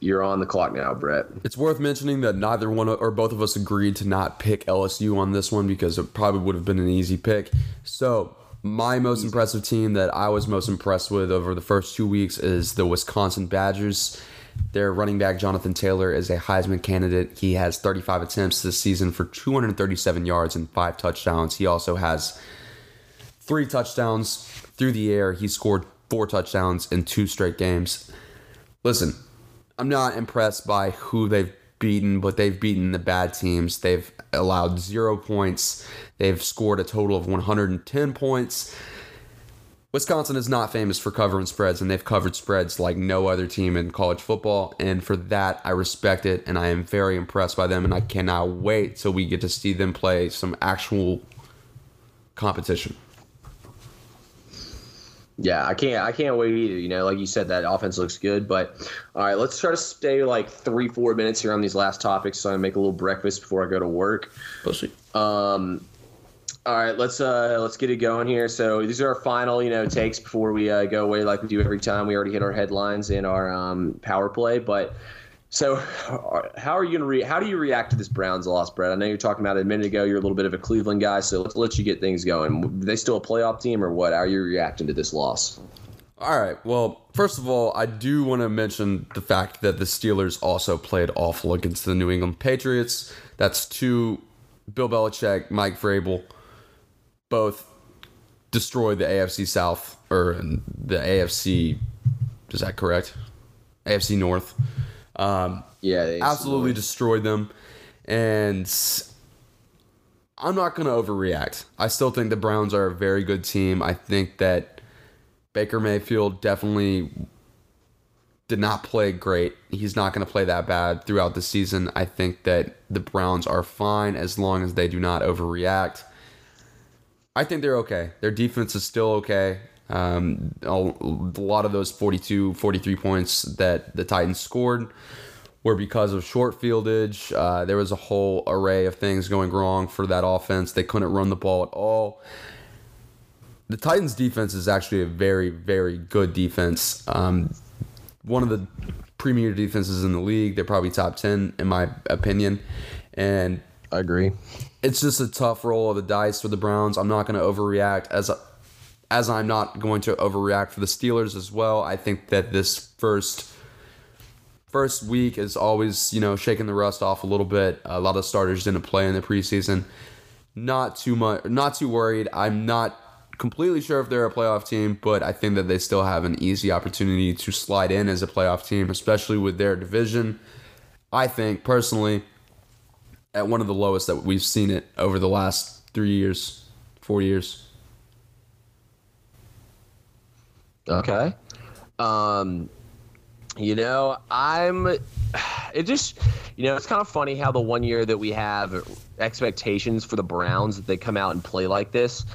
You're on the clock now, Brett. It's worth mentioning that neither one or both of us agreed to not pick LSU on this one because it probably would have been an easy pick. So, my most impressive team that I was most impressed with over the first two weeks is the Wisconsin Badgers. Their running back, Jonathan Taylor, is a Heisman candidate. He has 35 attempts this season for 237 yards and five touchdowns. He also has three touchdowns through the air. He scored four touchdowns in two straight games. Listen, I'm not impressed by who they've beaten, but they've beaten the bad teams. They've allowed zero points. They've scored a total of 110 points. Wisconsin is not famous for covering spreads, and they've covered spreads like no other team in college football. And for that, I respect it, and I am very impressed by them. And I cannot wait till we get to see them play some actual competition. Yeah, I can't. I can't wait either. You know, like you said, that offense looks good. But all right, let's try to stay like three, four minutes here on these last topics, so I make a little breakfast before I go to work. Um, all right, let's uh let's get it going here. So these are our final, you know, takes before we uh, go away, like we do every time. We already hit our headlines in our um, power play, but so, how are you going to re- how do you react to this Browns loss, Brett? I know you're talking about it a minute ago. You're a little bit of a Cleveland guy, so let's let you get things going. Are they still a playoff team, or what? How are you reacting to this loss? All right. Well, first of all, I do want to mention the fact that the Steelers also played awful against the New England Patriots. That's two Bill Belichick, Mike Vrabel, both destroyed the AFC South or the AFC. Is that correct? AFC North. Um, yeah, absolutely destroyed them. And I'm not going to overreact. I still think the Browns are a very good team. I think that Baker Mayfield definitely did not play great. He's not going to play that bad throughout the season. I think that the Browns are fine as long as they do not overreact. I think they're okay. Their defense is still okay. Um, a lot of those 42, 43 points that the Titans scored were because of short fieldage. Uh, there was a whole array of things going wrong for that offense. They couldn't run the ball at all. The Titans' defense is actually a very, very good defense. Um, one of the premier defenses in the league. They're probably top 10, in my opinion. And I agree. It's just a tough roll of the dice for the Browns. I'm not going to overreact as a as I'm not going to overreact for the Steelers as well, I think that this first first week is always, you know, shaking the rust off a little bit. A lot of starters didn't play in the preseason. Not too much not too worried. I'm not completely sure if they're a playoff team, but I think that they still have an easy opportunity to slide in as a playoff team, especially with their division. I think personally at one of the lowest that we've seen it over the last 3 years, 4 years. Okay. Um, you know, I'm. It just, you know, it's kind of funny how the one year that we have expectations for the Browns that they come out and play like this.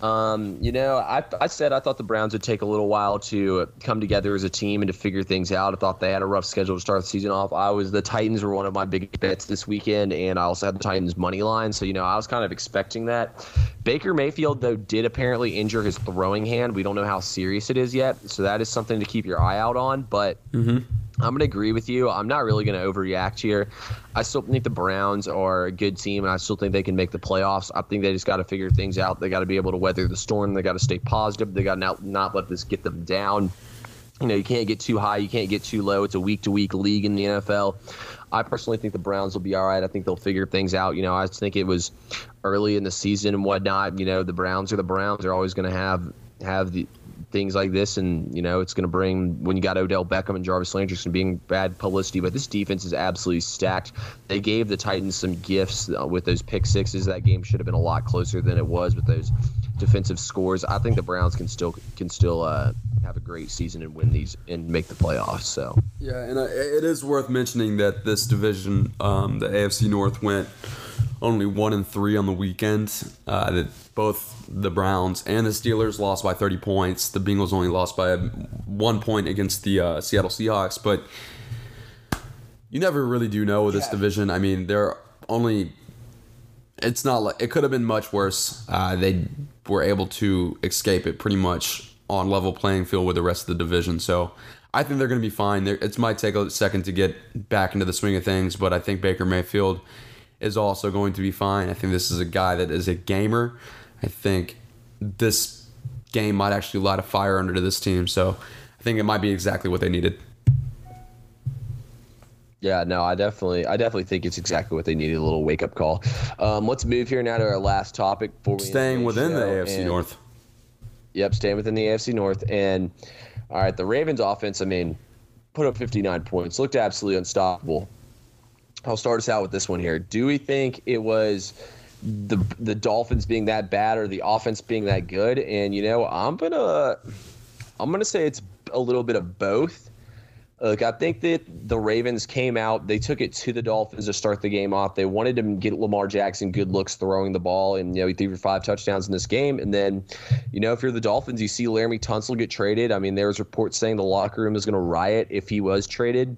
Um, you know, I, I said I thought the Browns would take a little while to come together as a team and to figure things out. I thought they had a rough schedule to start the season off. I was the Titans were one of my big bets this weekend, and I also had the Titans money line. So you know, I was kind of expecting that. Baker Mayfield though did apparently injure his throwing hand. We don't know how serious it is yet, so that is something to keep your eye out on. But. Mm-hmm. I'm going to agree with you. I'm not really going to overreact here. I still think the Browns are a good team, and I still think they can make the playoffs. I think they just got to figure things out. They got to be able to weather the storm. They got to stay positive. They got to not, not let this get them down. You know, you can't get too high. You can't get too low. It's a week to week league in the NFL. I personally think the Browns will be all right. I think they'll figure things out. You know, I think it was early in the season and whatnot. You know, the Browns are the Browns. They're always going to have have the things like this, and you know it's going to bring when you got Odell Beckham and Jarvis Landry, to being bad publicity. But this defense is absolutely stacked. They gave the Titans some gifts uh, with those pick sixes. That game should have been a lot closer than it was with those defensive scores. I think the Browns can still can still uh, have a great season and win these and make the playoffs. So Yeah, and uh, it is worth mentioning that this division, um, the AFC North, went only one and three on the weekend. Uh, that both the Browns and the Steelers lost by 30 points. The Bengals only lost by one point against the uh, Seattle Seahawks. But you never really do know with this division. I mean, they're only. It's not like it could have been much worse. Uh, they were able to escape it pretty much on level playing field with the rest of the division. So I think they're going to be fine. They're, it might take a second to get back into the swing of things, but I think Baker Mayfield is also going to be fine. I think this is a guy that is a gamer. I think this game might actually light a fire under to this team. So I think it might be exactly what they needed. Yeah, no, I definitely, I definitely think it's exactly what they needed—a little wake-up call. Um, let's move here now to our last topic. Before Staying within the AFC and- North. Yep, staying within the AFC North. And all right, the Ravens offense, I mean, put up 59 points, looked absolutely unstoppable. I'll start us out with this one here. Do we think it was the the Dolphins being that bad or the offense being that good? And you know, I'm gonna I'm gonna say it's a little bit of both. Look, I think that the Ravens came out, they took it to the Dolphins to start the game off. They wanted to get Lamar Jackson good looks throwing the ball, and you know he threw for five touchdowns in this game. And then, you know, if you're the Dolphins, you see Laremy Tunsil get traded. I mean, there was reports saying the locker room is going to riot if he was traded.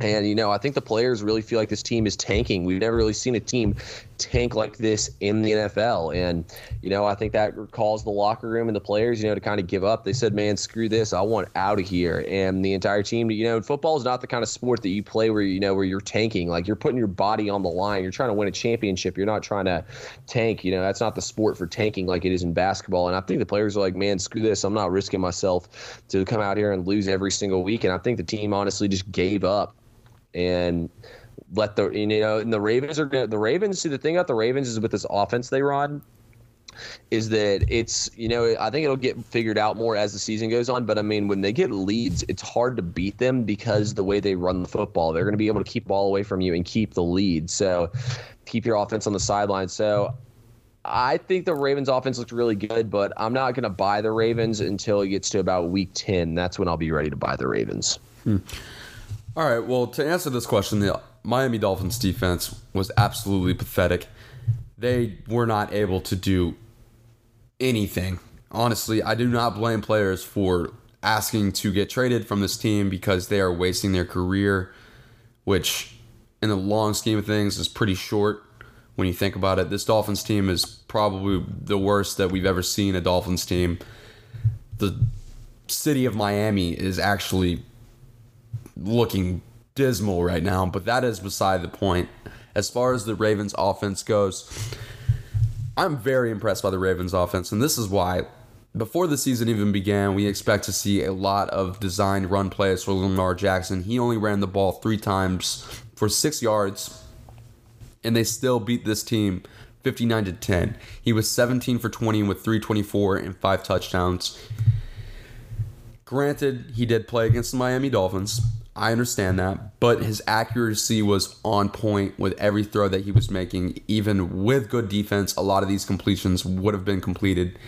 And you know, I think the players really feel like this team is tanking. We've never really seen a team tank like this in the NFL. And you know, I think that caused the locker room and the players, you know, to kind of give up. They said, "Man, screw this! I want out of here." And the entire team, you know, football is not the kind of sport that you play where you know where you're tanking. Like you're putting your body on the line. You're trying to win a championship. You're not trying to tank. You know, that's not the sport for tanking like it is in basketball. And I think the players are like, "Man, screw this! I'm not risking myself to come out here and lose every single week." And I think the team honestly just gave up and let the you know and the Ravens are the Ravens see the thing about the Ravens is with this offense they run is that it's you know I think it'll get figured out more as the season goes on but I mean when they get leads it's hard to beat them because the way they run the football. They're going to be able to keep ball away from you and keep the lead. So keep your offense on the sideline. So I think the Ravens offense looks really good but I'm not going to buy the Ravens until it gets to about week 10 that's when I'll be ready to buy the Ravens hmm. All right. Well, to answer this question, the Miami Dolphins defense was absolutely pathetic. They were not able to do anything. Honestly, I do not blame players for asking to get traded from this team because they are wasting their career, which, in the long scheme of things, is pretty short when you think about it. This Dolphins team is probably the worst that we've ever seen a Dolphins team. The city of Miami is actually looking dismal right now, but that is beside the point. As far as the Ravens offense goes, I'm very impressed by the Ravens offense, and this is why before the season even began, we expect to see a lot of designed run plays for Lamar Jackson. He only ran the ball three times for six yards, and they still beat this team 59 to 10. He was 17 for 20 with 324 and five touchdowns. Granted, he did play against the Miami Dolphins. I understand that, but his accuracy was on point with every throw that he was making. Even with good defense, a lot of these completions would have been completed.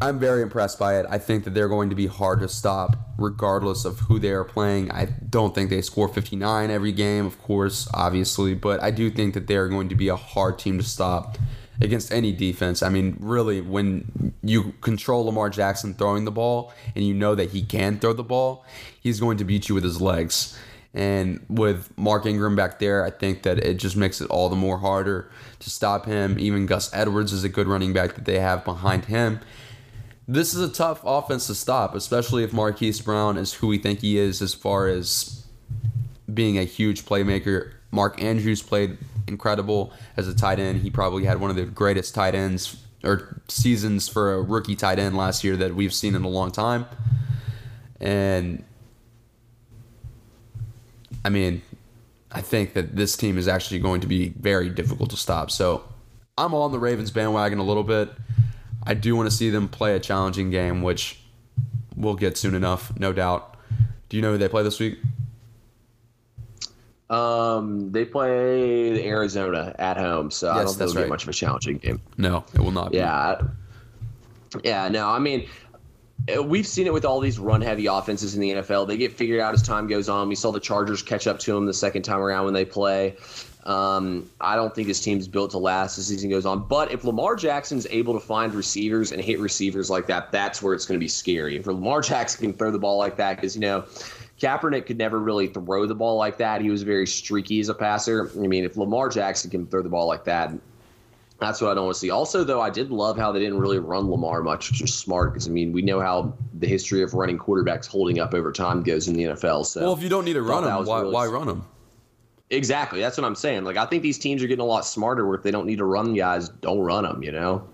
I'm very impressed by it. I think that they're going to be hard to stop regardless of who they are playing. I don't think they score 59 every game, of course, obviously, but I do think that they're going to be a hard team to stop against any defense. I mean, really, when you control Lamar Jackson throwing the ball and you know that he can throw the ball, he's going to beat you with his legs. And with Mark Ingram back there, I think that it just makes it all the more harder to stop him. Even Gus Edwards is a good running back that they have behind him. This is a tough offense to stop, especially if Marquise Brown is who we think he is as far as being a huge playmaker. Mark Andrews played incredible as a tight end. He probably had one of the greatest tight ends or seasons for a rookie tight end last year that we've seen in a long time. And I mean, I think that this team is actually going to be very difficult to stop. So I'm on the Ravens bandwagon a little bit. I do want to see them play a challenging game, which we'll get soon enough, no doubt. Do you know who they play this week? Um, they play Arizona at home, so I don't think that's it'll right. get much of a challenging game. No, it will not be. Yeah, yeah. No, I mean, uh, we've seen it with all these run-heavy offenses in the NFL. They get figured out as time goes on. We saw the Chargers catch up to them the second time around when they play. Um, I don't think this team's built to last as the season goes on. But if Lamar Jackson's able to find receivers and hit receivers like that, that's where it's going to be scary. If Lamar Jackson can throw the ball like that, because you know. Kaepernick could never really throw the ball like that. He was very streaky as a passer. I mean, if Lamar Jackson can throw the ball like that, that's what I don't want to see. Also, though, I did love how they didn't really run Lamar much, which was smart because I mean we know how the history of running quarterbacks holding up over time goes in the NFL. So Well, if you don't need to run them, why, really- why run them? exactly, that's what I'm saying. Like I think these teams are getting a lot smarter where if they don't need to run guys, don't run them. You know.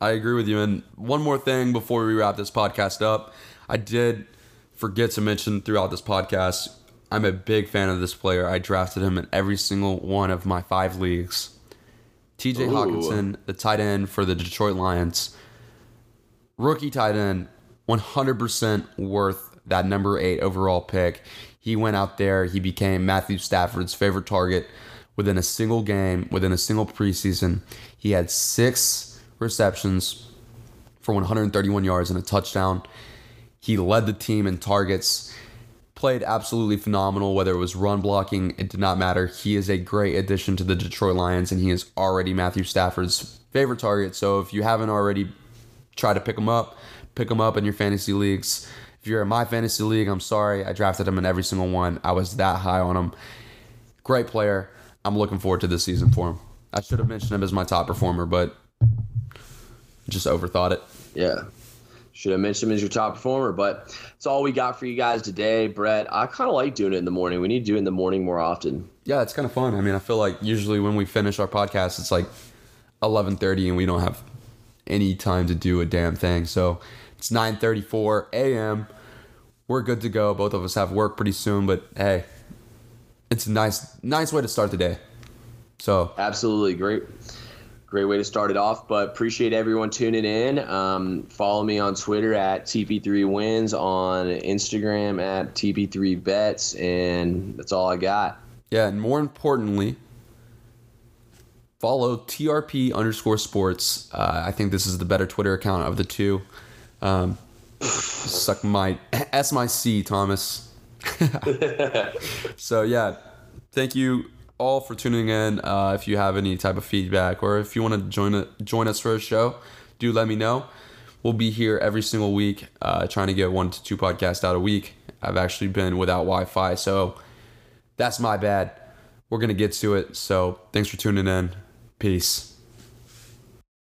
I agree with you. And one more thing before we wrap this podcast up, I did forget to mention throughout this podcast, I'm a big fan of this player. I drafted him in every single one of my five leagues. TJ Ooh. Hockenson, the tight end for the Detroit Lions. Rookie tight end, 100% worth that number eight overall pick. He went out there, he became Matthew Stafford's favorite target within a single game, within a single preseason. He had six receptions for 131 yards and a touchdown. He led the team in targets, played absolutely phenomenal, whether it was run blocking, it did not matter. He is a great addition to the Detroit Lions, and he is already Matthew Stafford's favorite target. So if you haven't already tried to pick him up, pick him up in your fantasy leagues. If you're in my fantasy league, I'm sorry. I drafted him in every single one. I was that high on him. Great player. I'm looking forward to this season for him. I should have mentioned him as my top performer, but just overthought it. Yeah. Should have mentioned him as your top performer, but it's all we got for you guys today, Brett. I kind of like doing it in the morning. We need to do it in the morning more often. Yeah, it's kind of fun. I mean, I feel like usually when we finish our podcast, it's like 11:30 and we don't have any time to do a damn thing. So it's 9:34 a.m. We're good to go. Both of us have work pretty soon, but hey, it's a nice, nice way to start the day. So Absolutely great. Great way to start it off, but appreciate everyone tuning in. Um, follow me on Twitter at TP3Wins, on Instagram at TP3Bets, and that's all I got. yeah, and more importantly, follow TRP underscore sports. Uh, I think this is the better Twitter account of the two. Um, suck my S my C, Thomas. so yeah, thank you all for tuning in. Uh, if you have any type of feedback or if you want to join it, join us for a show, do let me know. We'll be here every single week, uh, trying to get one to two podcasts out a week. I've actually been without Wi-Fi, so that's my bad. We're gonna get to it. So thanks for tuning in. Peace.